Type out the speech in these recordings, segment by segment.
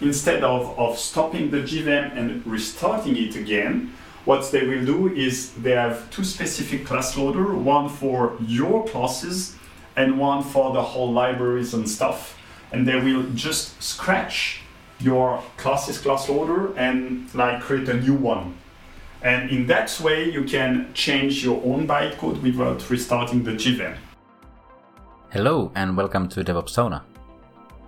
instead of, of stopping the JVM and restarting it again, what they will do is they have two specific class loader, one for your classes and one for the whole libraries and stuff. And they will just scratch your classes class loader and like create a new one. And in that way, you can change your own bytecode without restarting the JVM. Hello and welcome to DevOps Sauna.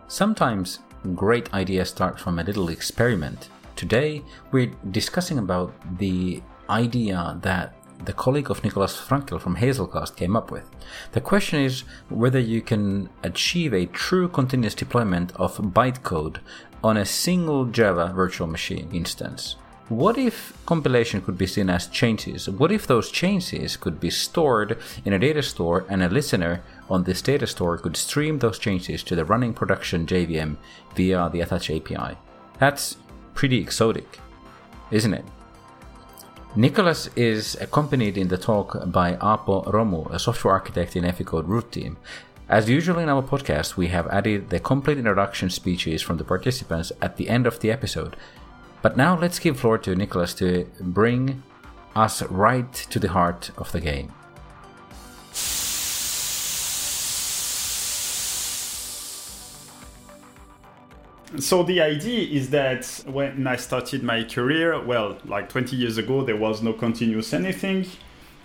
Sometimes great ideas start from a little experiment. Today we're discussing about the idea that the colleague of Nicholas Frankel from Hazelcast came up with. The question is whether you can achieve a true continuous deployment of bytecode on a single Java virtual machine instance. What if compilation could be seen as changes? What if those changes could be stored in a data store and a listener on this data store could stream those changes to the running production JVM via the Attach API? That's pretty exotic, isn't it? Nicholas is accompanied in the talk by Aapo Romu, a software architect in Eficode root team. As usual in our podcast, we have added the complete introduction speeches from the participants at the end of the episode, but now let's give floor to Nicholas to bring us right to the heart of the game. So the idea is that when I started my career, well, like 20 years ago, there was no continuous anything.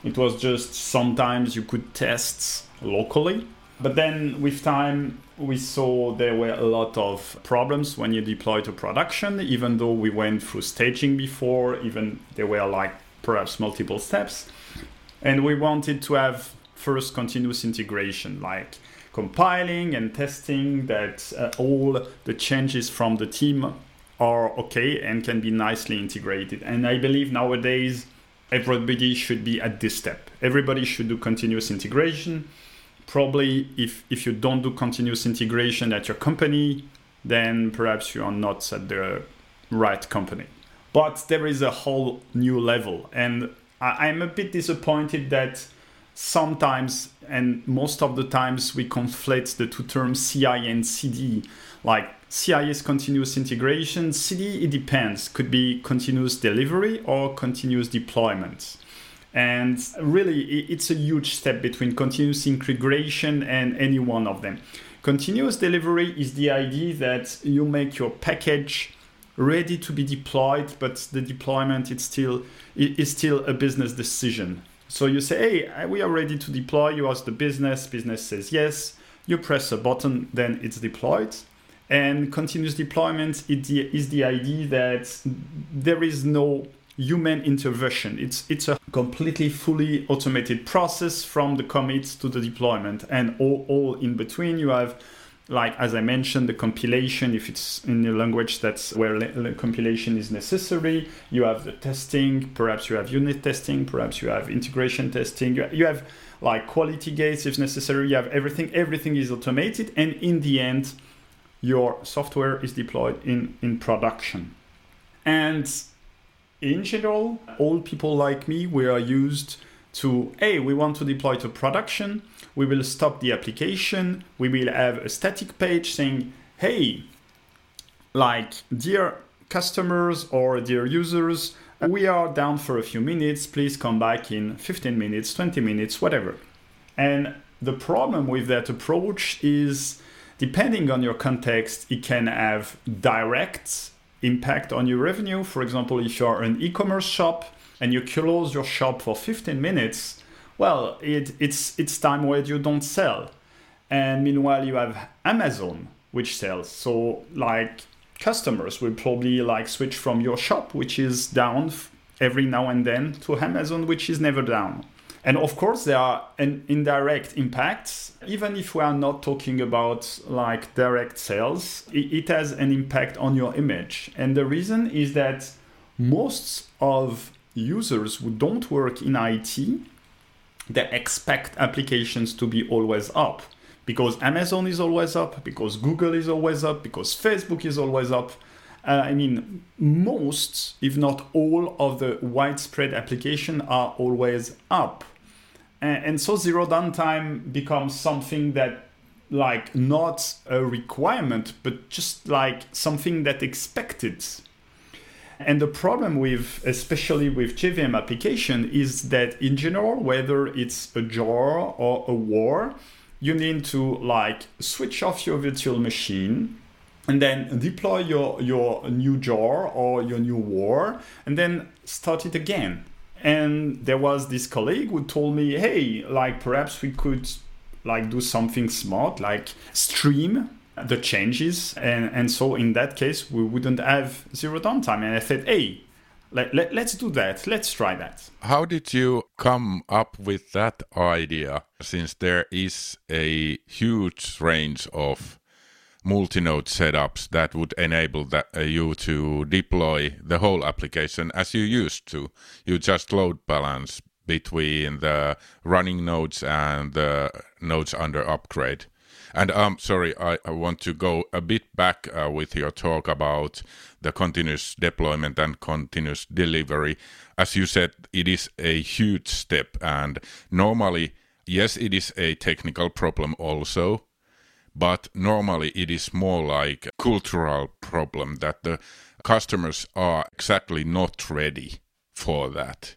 It was just sometimes you could test locally. But then with time, we saw there were a lot of problems when you deploy to production, even though we went through staging before, even there were like perhaps multiple steps. And we wanted to have first continuous integration, like compiling and testing that uh, all the changes from the team are okay and can be nicely integrated. And I believe nowadays everybody should be at this step. Everybody should do continuous integration probably if if you don't do continuous integration at your company then perhaps you are not at the right company but there is a whole new level and I, i'm a bit disappointed that sometimes and most of the times we conflate the two terms ci and cd like ci is continuous integration cd it depends could be continuous delivery or continuous deployment and really, it's a huge step between continuous integration and any one of them. Continuous delivery is the idea that you make your package ready to be deployed, but the deployment it's still is still a business decision. So you say, "Hey, we are ready to deploy." You ask the business. Business says yes. You press a button, then it's deployed. And continuous deployment is the idea that there is no human intervention. It's it's a completely fully automated process from the commits to the deployment, and all, all in between you have like as I mentioned, the compilation, if it's in a language that's where le- compilation is necessary, you have the testing, perhaps you have unit testing, perhaps you have integration testing, you, you have like quality gates if necessary, you have everything, everything is automated, and in the end, your software is deployed in, in production. And in general, all people like me, we are used to, hey, we want to deploy to production. We will stop the application. We will have a static page saying, hey, like, dear customers or dear users, we are down for a few minutes. Please come back in 15 minutes, 20 minutes, whatever. And the problem with that approach is, depending on your context, it can have direct impact on your revenue. For example, if you're an e-commerce shop and you close your shop for 15 minutes, well, it, it's it's time where you don't sell. And meanwhile, you have Amazon which sells. So like customers will probably like switch from your shop, which is down every now and then, to Amazon, which is never down. And of course, there are an indirect impacts. Even if we are not talking about like direct sales, it, has an impact on your image. And the reason is that most of users who don't work in IT, they expect applications to be always up because Amazon is always up, because Google is always up, because Facebook is always up. Uh, I mean, most, if not all, of the widespread application are always up and, and so zero downtime becomes something that like not a requirement, but just like something that expected. And the problem with, especially with JVM application, is that in general, whether it's a jar or a war, you need to like switch off your virtual machine and then deploy your, your new jar or your new war and then start it again. And there was this colleague who told me, hey, like perhaps we could like do something smart, like stream the changes. And, and so in that case, we wouldn't have zero downtime. And I said, hey, let, let, let's do that. Let's try that. How did you come up with that idea since there is a huge range of multi-node setups that would enable that, uh, you to deploy the whole application as you used to. You just load balance between the running nodes and the nodes under upgrade. And I'm um, sorry, I, I want to go a bit back uh, with your talk about the continuous deployment and continuous delivery. As you said, it is a huge step, and normally, yes, it is a technical problem also, but normally it is more like a cultural problem that the customers are exactly not ready for that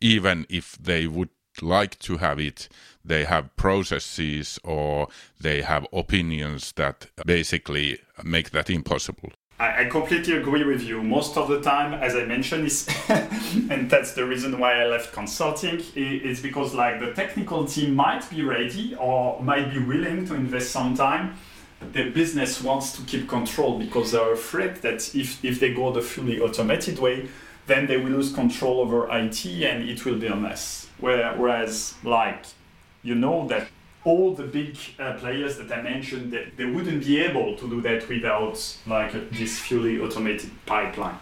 even if they would like to have it they have processes or they have opinions that basically make that impossible I, completely agree with you. Most of the time, as I mentioned, is and that's the reason why I left consulting. It's because like the technical team might be ready or might be willing to invest some time, the business wants to keep control because they're afraid that if if they go the fully automated way, then they will lose control over IT and it will be a mess. Whereas, like, you know that all the big uh, players that I mentioned, they, they wouldn't be able to do that without like this fully automated pipeline.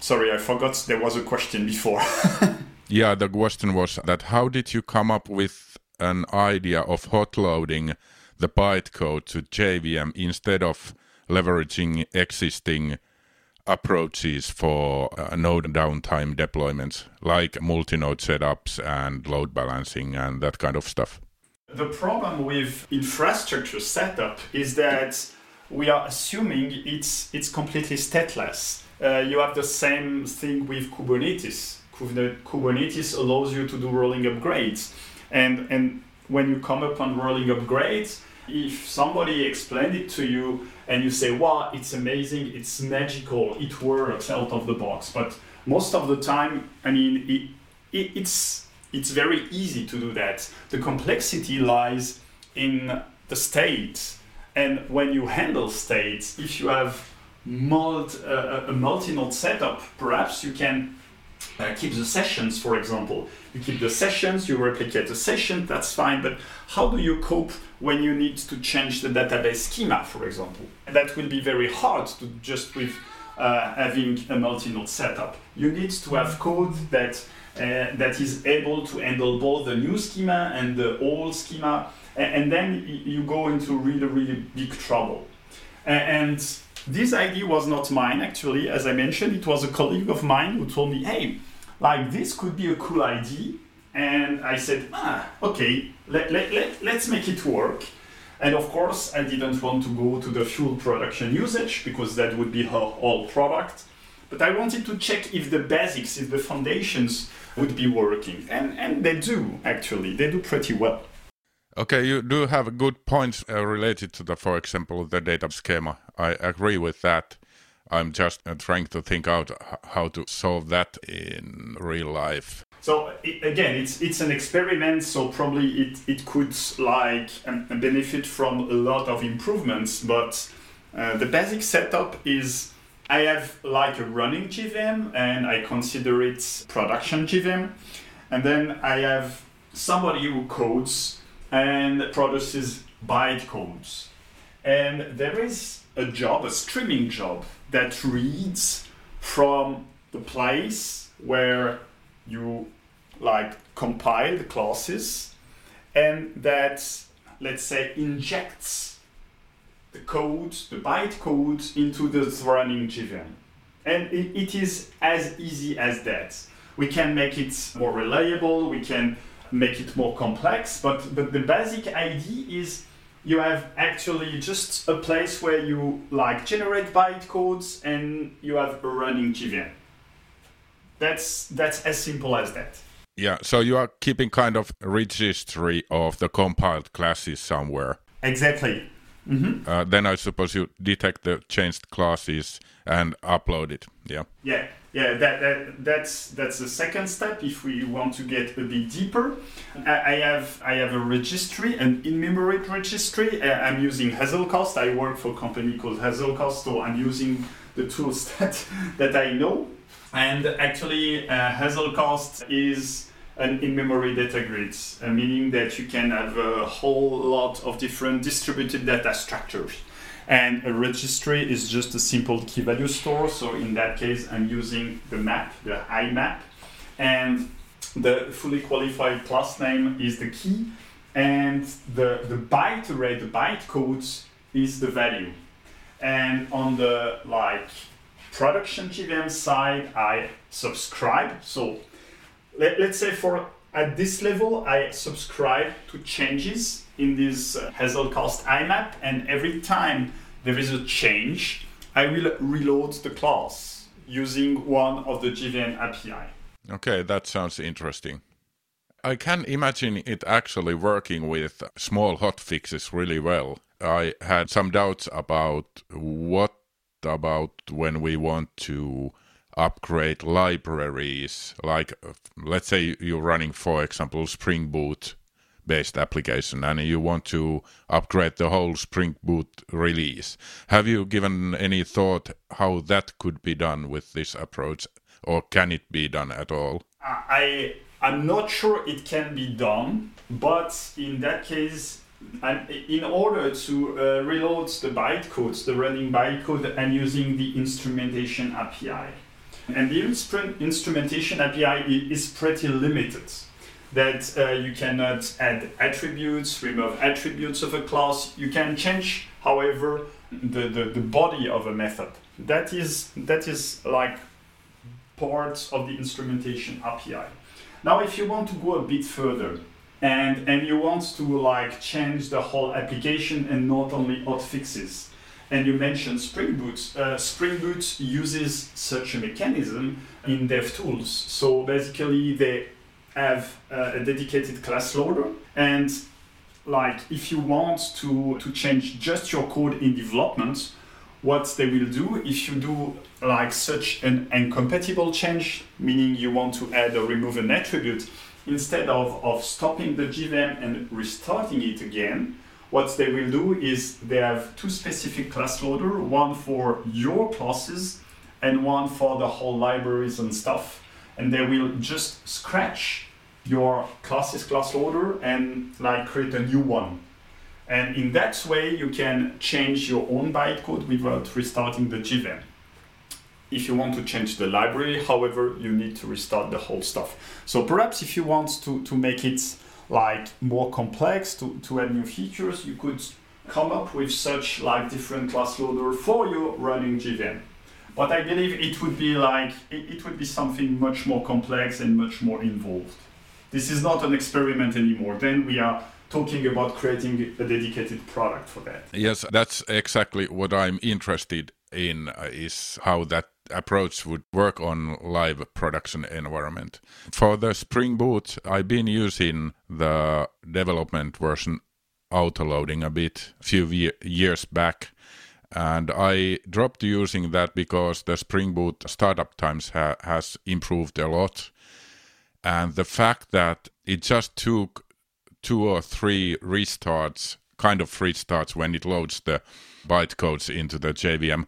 Sorry, I forgot there was a question before. yeah, the question was that how did you come up with an idea of hot loading the bytecode to JVM instead of leveraging existing approaches for uh, node downtime deployments, like multi-node setups and load balancing and that kind of stuff? The problem with infrastructure setup is that we are assuming it's it's completely stateless. Uh, you have the same thing with Kubernetes. Kubernetes allows you to do rolling upgrades, and and when you come upon rolling upgrades, if somebody explained it to you and you say, wow, it's amazing, it's magical, it works out of the box. But most of the time, I mean, it, it, it's, it's very easy to do that. The complexity lies in the state. And when you handle states, if you have multi, uh, a multi-node setup, perhaps you can uh, keep the sessions, for example. You keep the sessions, you replicate the session, that's fine, but how do you cope when you need to change the database schema, for example? That will be very hard to just with uh, having a multi-node setup. You need to have code that uh, that is able to handle both the new schema and the old schema, and, and then you go into really, really big trouble. And this idea was not mine, actually. As I mentioned, it was a colleague of mine who told me, hey, like this could be a cool idea. And I said, ah, okay, let, let, let, let's make it work. And of course, I didn't want to go to the full production usage because that would be her whole product. But I wanted to check if the basics, if the foundations would be working. And, and they do, actually. They do pretty well. Okay, you do have good points uh, related to the, for example, the data schema. I agree with that. I'm just uh, trying to think out how to solve that in real life. So it, again, it's it's an experiment, so probably it, it could like um, benefit from a lot of improvements. But uh, the basic setup is I have like a running JVM and I consider it production JVM, and then I have somebody who codes and produces bytecodes. And there is a job, a streaming job, that reads from the place where you like compile the classes and that let's say injects the code, the bytecode into the running JVM. And it, it is as easy as that. We can make it more reliable, we can make it more complex, but, but the basic idea is you have actually just a place where you like generate bytecodes and you have a running JVM. That's that's as simple as that. Yeah, so you are keeping kind of registry of the compiled classes somewhere. Exactly. Mm-hmm. Uh, then I suppose you detect the changed classes and upload it. Yeah. Yeah, yeah. That, that that's that's the second step. If we want to get a bit deeper, I, I have I have a registry, an in-memory registry. Uh, I'm using Hazelcast. I work for a company called Hazelcast, so I'm using the tools that that I know. And actually, uh, Hazelcast is an in-memory data grid, uh, meaning that you can have a whole lot of different distributed data structures. And a registry is just a simple key value store. So in that case, I'm using the map, the IMAP, and the fully qualified class name is the key, and the, the byte array, the byte codes is the value. And on the like production JVM side, I subscribe. So let, us say for at this level, I subscribe to changes in this uh, Hazelcast IMAP, and every time there is a change, I will reload the class using one of the JVM API. Okay, that sounds interesting. I can imagine it actually working with small hotfixes really well. I had some doubts about what about when we want to upgrade libraries like let's say you're running for example spring boot based application and you want to upgrade the whole spring boot release have you given any thought how that could be done with this approach or can it be done at all i i'm not sure it can be done but in that case and in order to uh, reload the bytecodes, the running bytecode, and using the instrumentation API. And the instrumentation API is pretty limited. That uh, you cannot add attributes, remove attributes of a class. You can change, however, the, the, the body of a method. That is that is like part of the instrumentation API. Now, if you want to go a bit further, and and you want to like change the whole application and not only hot fixes and you mentioned Spring Boot. Uh, Spring Boot uses such a mechanism in DevTools. So basically, they have uh, a dedicated class loader, and like if you want to to change just your code in development, what they will do if you do like such an incompatible change, meaning you want to add or remove an attribute, instead of, of stopping the JVM and restarting it again, what they will do is they have two specific class loader, one for your classes and one for the whole libraries and stuff. And they will just scratch your classes class loader and like create a new one. And in that way, you can change your own bytecode without restarting the JVM if you want to change the library. However, you need to restart the whole stuff. So perhaps if you want to, to make it like more complex, to, to add new features, you could come up with such like different class loader for your running JVM. But I believe it would be like it, it would be something much more complex and much more involved. This is not an experiment anymore. Then we are talking about creating a dedicated product for that. Yes, that's exactly what I'm interested in uh, is how that approach would work on live production environment. For the Spring Boot, I've been using the development version autoloading a bit a few years back and I dropped using that because the Spring Boot startup times ha- has improved a lot and the fact that it just took two or three restarts kind of restarts when it loads the bytecodes into the JVM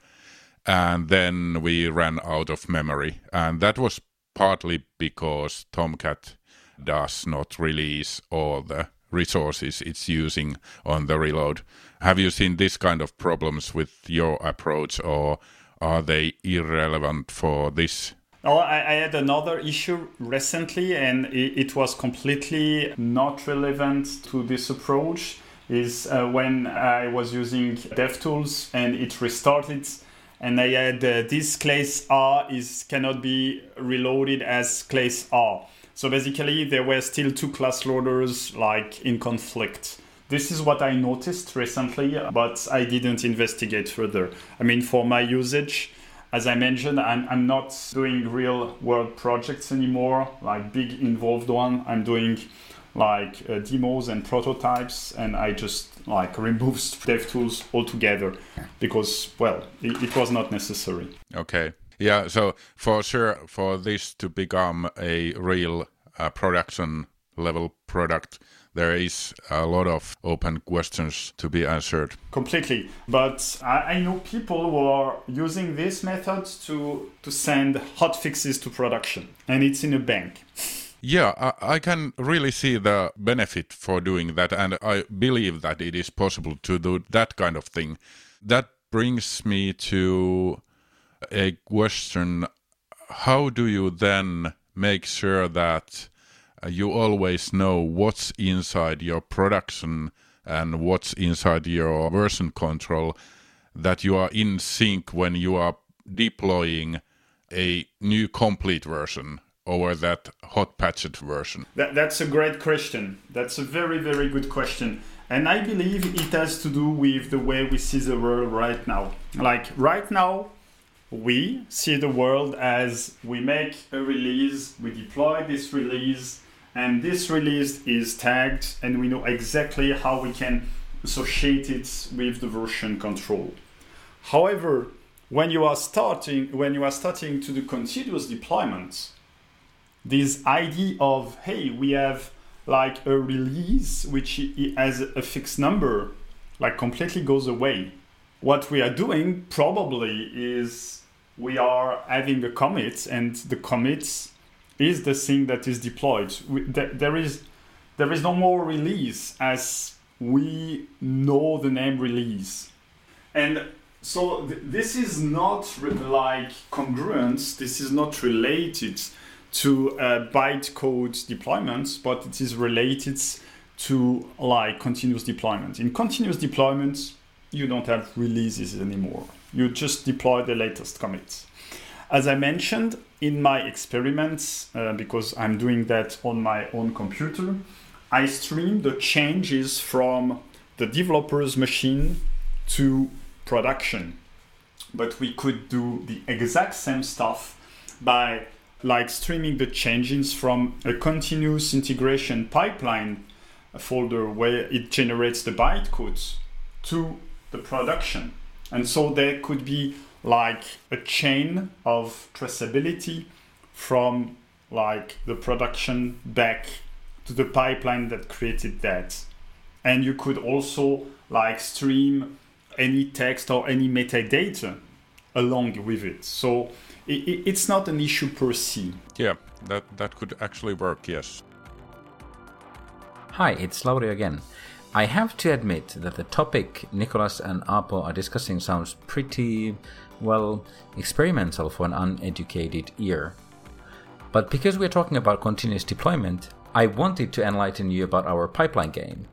and then we ran out of memory. And that was partly because Tomcat does not release all the resources it's using on the reload. Have you seen this kind of problems with your approach, or are they irrelevant for this? Oh, I, I had another issue recently, and it, it, was completely not relevant to this approach. Is uh, when I was using DevTools and it restarted and I had uh, this class R is cannot be reloaded as class R. So basically, there were still two class loaders like in conflict. this is what I noticed recently, but I didn't investigate further. I mean, for my usage, as I mentioned, I'm, I'm not doing real world projects anymore, like big involved one. I'm doing like uh, demos and prototypes, and I just like remove DevTools altogether because, well, it, it was not necessary. Okay. Yeah. So for sure, for this to become a real uh, production level product, there is a lot of open questions to be answered. Completely. But I, know people who are using this method to, to send hot fixes to production, and it's in a bank. Yeah, I, I, can really see the benefit for doing that, and I believe that it is possible to do that kind of thing. That brings me to a question How do you then make sure that uh, you always know what's inside your production and what's inside your version control that you are in sync when you are deploying a new complete version over that hot patched version? That, that's a great question. That's a very, very good question. And I believe it has to do with the way we see the world right now. Like, right now, we see the world as we make a release, we deploy this release, and this release is tagged and we know exactly how we can associate it with the version control. However, when you are starting when you are starting to do continuous deployment, this idea of hey, we have like a release which has a fixed number, like completely goes away. What we are doing probably is we are having a commit and the commits is the thing that is deployed. There is there is no more release as we know the name release, and so th- this is not re- like congruence. This is not related to uh, bytecode deployments, but it is related to like continuous deployment. In continuous deployment, you don't have releases anymore. You just deploy the latest commits. As I mentioned in my experiments, uh, because I'm doing that on my own computer, I stream the changes from the developer's machine to production. But we could do the exact same stuff by like streaming the changes from a continuous integration pipeline folder where it generates the bytecodes to the production. And so there could be like a chain of traceability from like the production back to the pipeline that created that. And you could also like stream any text or any metadata along with it. So it, it's not an issue per se. Yeah that that could actually work yes. Hi it's Lauri again I have to admit that the topic Nicholas and Aapo are discussing sounds pretty well, experimental for an uneducated ear. But because we're talking about continuous deployment, I wanted to enlighten you about our pipeline game.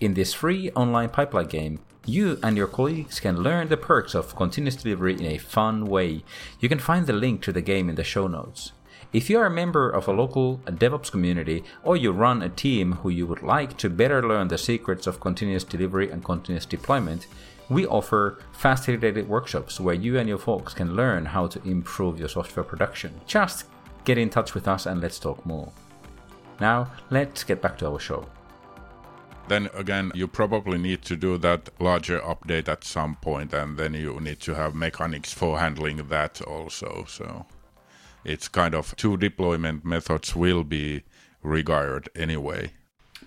In this free online pipeline game, you and your colleagues can learn the perks of continuous delivery in a fun way. You can find the link to the game in the show notes. If you are a member of a local DevOps community or you run a team who you would like to better learn the secrets of continuous delivery and continuous deployment, we offer facilitated workshops where you and your folks can learn how to improve your software production. Just get in touch with us and let's talk more. Now, let's get back to our show. Then again, you probably need to do that larger update at some point, and then you need to have mechanics for handling that also. So it's kind of two deployment methods will be required anyway.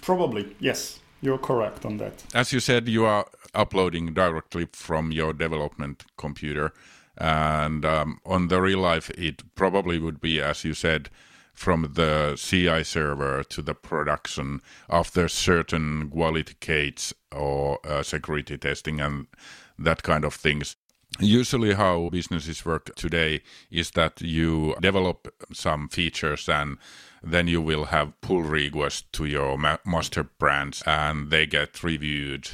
Probably, yes. You're correct on that. As you said, you are uploading directly from your development computer. And um, on the real life, it probably would be, as you said, from the CI server to the production after certain quality gates or uh, security testing and that kind of things. Usually, how businesses work today is that you develop some features and then you will have pull requests to your ma- master branch and they get reviewed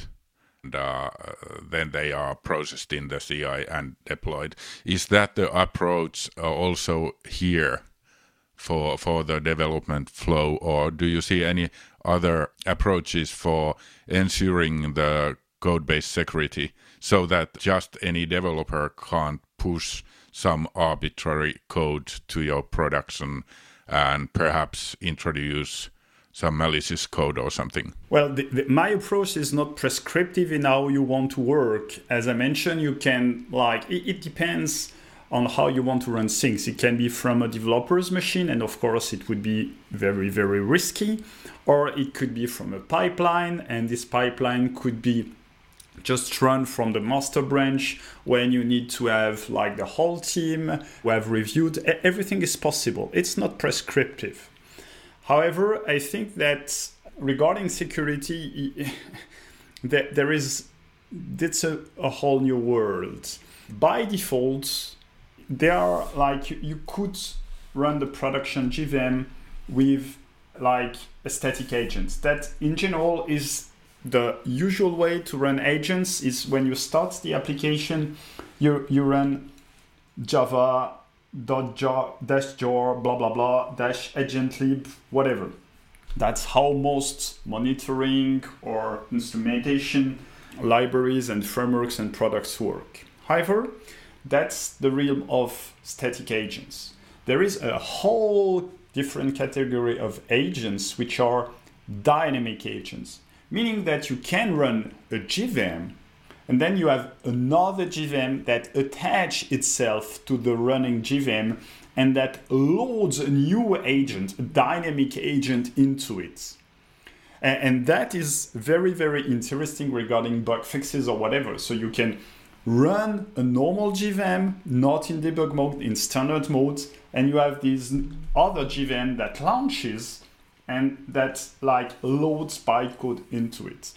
and uh, then they are processed in the CI and deployed. Is that the approach uh, also here for for the development flow, or do you see any other approaches for ensuring the code base security so that just any developer can't push some arbitrary code to your production and perhaps introduce some malicious code or something? Well, the, the, my approach is not prescriptive in how you want to work. As I mentioned, you can, like, it, it depends on how you want to run things. It can be from a developer's machine, and of course, it would be very, very risky. Or it could be from a pipeline, and this pipeline could be just run from the master branch when you need to have like the whole team who have reviewed. Everything is possible. It's not prescriptive. However i think that regarding security that there is it's a, a whole new world. By default there are like you could run the production JVM with like a static agent. That in general is the usual way to run agents is when you start the application, you you run java dot jar dash jar blah blah blah dash agent lib whatever. That's how most monitoring or instrumentation libraries and frameworks and products work. However, that's the realm of static agents. There is a whole different category of agents which are dynamic agents, meaning that you can run a JVM and then you have another JVM that attach itself to the running JVM and that loads a new agent, a dynamic agent into it. And that is very, very interesting regarding bug fixes or whatever. So you can run a normal JVM, not in debug mode, in standard mode, and you have this other JVM that launches and that like loads bytecode into it.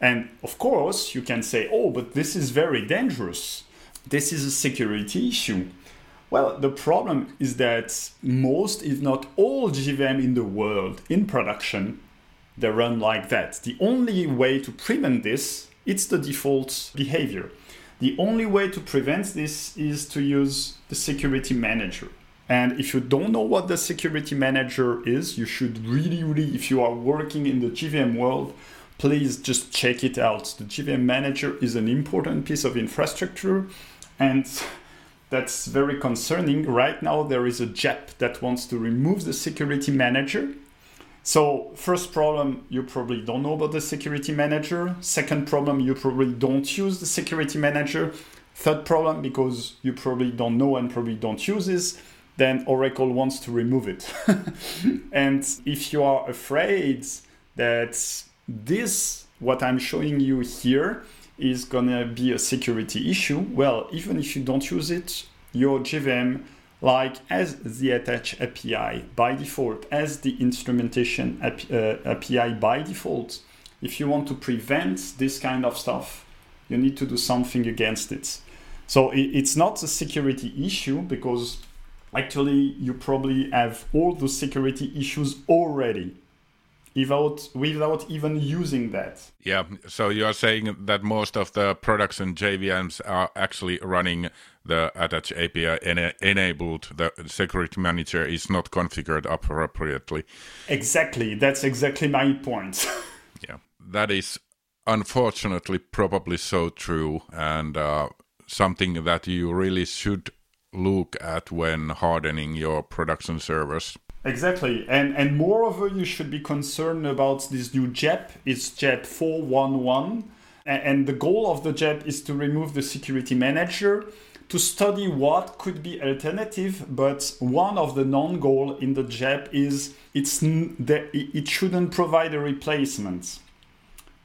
And of course, you can say, oh, but this is very dangerous. This is a security issue. Well, the problem is that most, if not all, JVM in the world in production, they run like that. The only way to prevent this, it's the default behavior. The only way to prevent this is to use the security manager. And if you don't know what the security manager is, you should really, really, if you are working in the JVM world, please just check it out. The JVM manager is an important piece of infrastructure and that's very concerning. Right now, there is a JEP that wants to remove the security manager so first problem, you probably don't know about the security manager. Second problem, you probably don't use the security manager. Third problem, because you probably don't know and probably don't use this, then Oracle wants to remove it. and if you are afraid that this, what I'm showing you here, is gonna be a security issue, well, even if you don't use it, your JVM like as the attach API by default, as the instrumentation API uh, by default, if you want to prevent this kind of stuff, you need to do something against it. So it's not a security issue because actually you probably have all the security issues already without without even using that. Yeah, so you are saying that most of the products and JVMs are actually running the attach API en- enabled. The security manager is not configured appropriately. Exactly, that's exactly my point. yeah, that is unfortunately probably so true, and uh, something that you really should look at when hardening your production servers. Exactly, and and moreover, you should be concerned about this new JEP. It's JEP four one one, and the goal of the JEP is to remove the security manager to study what could be alternative. But one of the non-goal in the JEP is it's it shouldn't provide a replacement.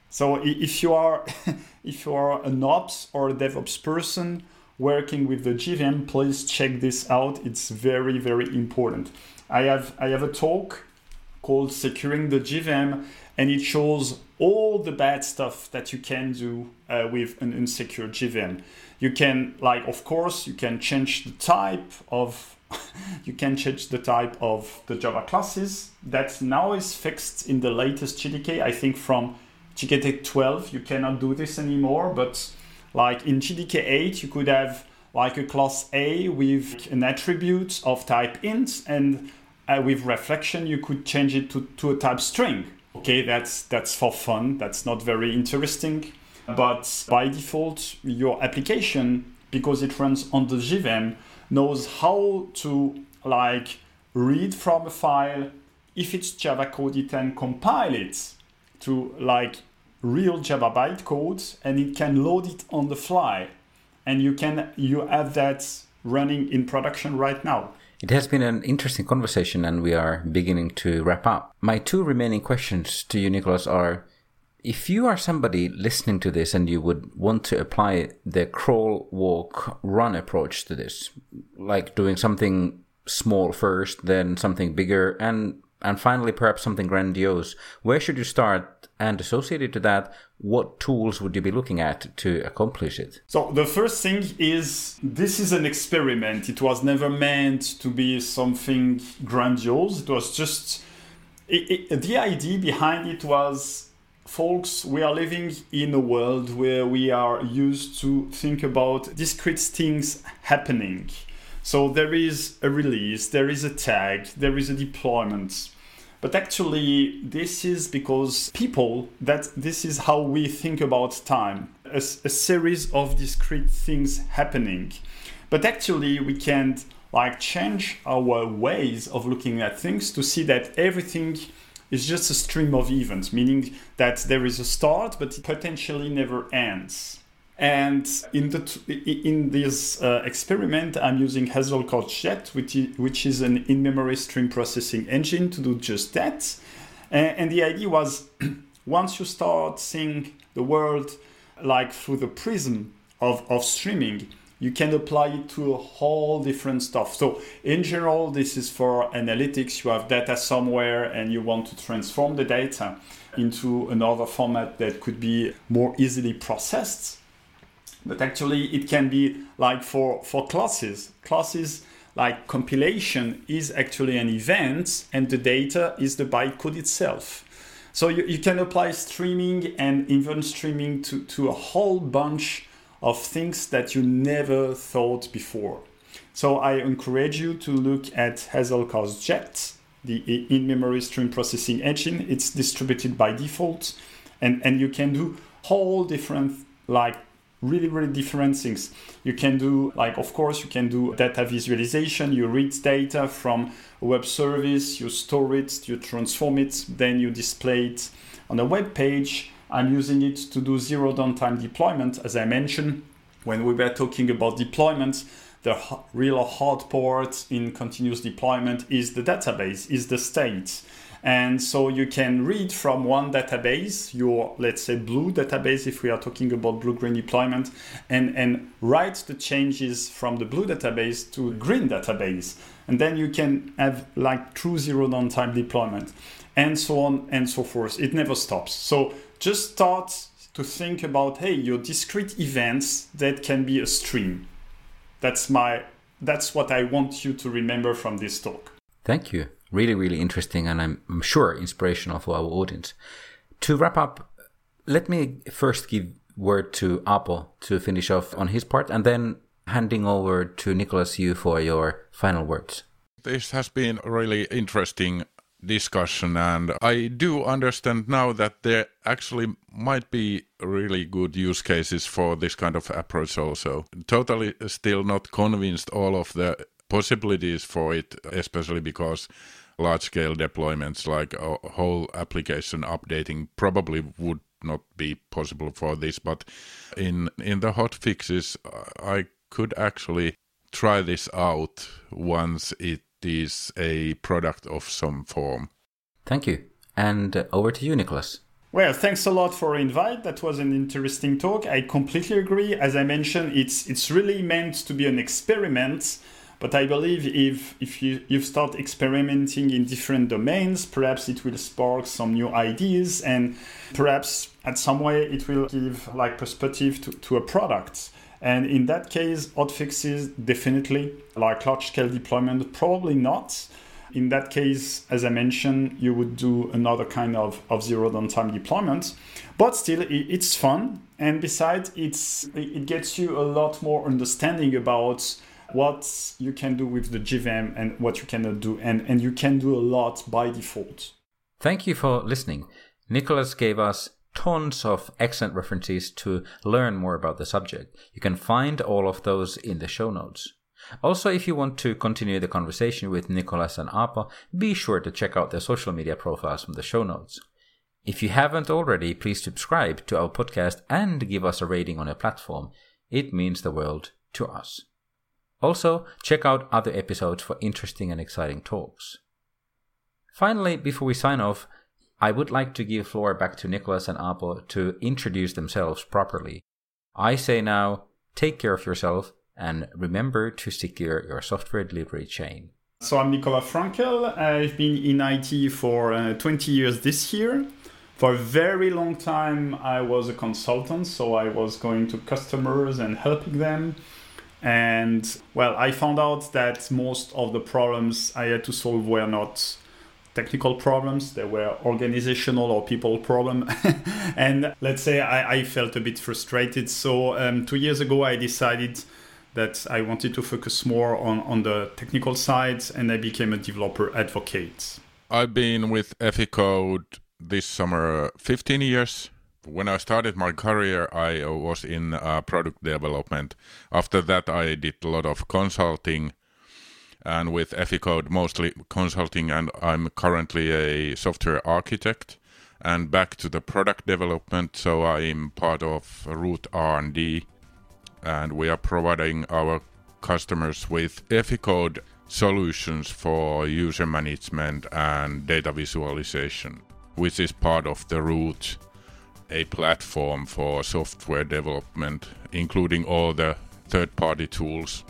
So if you are if you are an ops or a DevOps person working with the JVM, please check this out. It's very very important. I have I have a talk called Securing the JVM, and it shows all the bad stuff that you can do uh, with an insecure JVM. You can like of course you can change the type of you can change the type of the Java classes that now is fixed in the latest JDK. I think from JDK 12 you cannot do this anymore, but like in JDK 8 you could have like a class A with an attribute of type int and uh, with reflection, you could change it to, to a type string. Okay, that's that's for fun. That's not very interesting. But by default, your application, because it runs on the JVM, knows how to like read from a file. If it's Java code, it can compile it to like real Java bytecode and it can load it on the fly. And you can you have that running in production right now. It has been an interesting conversation and we are beginning to wrap up. My two remaining questions to you, Nicholas, are if you are somebody listening to this and you would want to apply the crawl, walk, run approach to this, like doing something small first, then something bigger, and and finally perhaps something grandiose, where should you start? And associated to that, what tools would you be looking at to accomplish it? So the first thing is this is an experiment. It was never meant to be something grandiose. It was just it, it, the idea behind it was folks, we are living in a world where we are used to think about discrete things happening. So there is a release, there is a tag, there is a deployment. But actually, this is because people, that this is how we think about time a, a series of discrete things happening. But actually, we can't like change our ways of looking at things to see that everything is just a stream of events, meaning that there is a start, but it potentially never ends. And in the in this uh, experiment, I'm using Hazelcast Jet, which is, which is an in-memory stream processing engine to do just that. And, and the idea was, once you start seeing the world like through the prism of, of streaming, you can apply it to a whole different stuff. So in general, this is for analytics. You have data somewhere and you want to transform the data into another format that could be more easily processed. But actually it can be like for, for classes. Classes like compilation is actually an event and the data is the bytecode itself. So you, you can apply streaming and event streaming to, to a whole bunch of things that you never thought before. So I encourage you to look at Hazelcast's Jet, the in-memory stream processing engine. It's distributed by default, and, and you can do whole different like really really different things you can do like of course you can do data visualization you read data from a web service you store it you transform it then you display it on a web page I'm using it to do zero downtime deployment. As I mentioned, when we were talking about deployment, the real hard part in continuous deployment is the database, is the state. And so you can read from one database, your, let's say, blue database, if we are talking about blue green deployment, and, and write the changes from the blue database to green database. And then you can have like true zero downtime deployment, and so on and so forth. It never stops. So just start to think about hey your discrete events that can be a stream that's my that's what i want you to remember from this talk thank you really really interesting and i'm, I'm sure inspirational for our audience. To wrap up let me first give word to Aapo to finish off on his part and then handing over to Nicholas you for your final words. This has been a really interesting discussion and i do understand now that there actually might be really good use cases for this kind of approach also. Totally still not convinced all of the possibilities for it especially because large scale deployments like a whole application updating probably would not be possible for this but in in the hot fixes i could actually try this out once it is a product of some form. Thank you. And uh, over to you, Nicholas. Well, thanks a lot for invite. That was an interesting talk. I completely agree. As I mentioned, it's it's really meant to be an experiment. But I believe if if you, you start experimenting in different domains, perhaps it will spark some new ideas and perhaps at some way it will give like perspective to, to a product. And in that case, hotfixes definitely, like large scale deployment, probably not. In that case, as I mentioned, you would do another kind of, of zero downtime deployment. But still, it's fun. And besides, it's, it gets you a lot more understanding about what you can do with the JVM and what you cannot do. And, and you can do a lot by default. Thank you for listening. Nicholas gave us tons of excellent references to learn more about the subject. You can find all of those in the show notes. Also, if you want to continue the conversation with Nicholas and Aapo, be sure to check out their social media profiles from the show notes. If you haven't already, please subscribe to our podcast and give us a rating on your platform. It means the world to us. Also, check out other episodes for interesting and exciting talks. Finally, before we sign off, I would like to give floor back to Nicolas and Aapo to introduce themselves properly. I say now, take care of yourself and remember to secure your software delivery chain. So I'm Nicolas Frankel. I've been in IT for uh, 20 years this year. For a very long time, I was a consultant, so I was going to customers and helping them. And well, I found out that most of the problems I had to solve were not technical problems. They were organizational or people problem. And let's say I, I, felt a bit frustrated. So um, two years ago i decided that i wanted to focus more on, on the technical side and i became a developer advocate. I've been with Eficode this summer 15 years when i started my career i was in uh, product development after that i did a lot of consulting and with Eficode mostly consulting, and I'm currently a software architect. And back to the product development, so I'm part of Root R&D, and we are providing our customers with Eficode solutions for user management and data visualization, which is part of the Root, a platform for software development, including all the third party tools.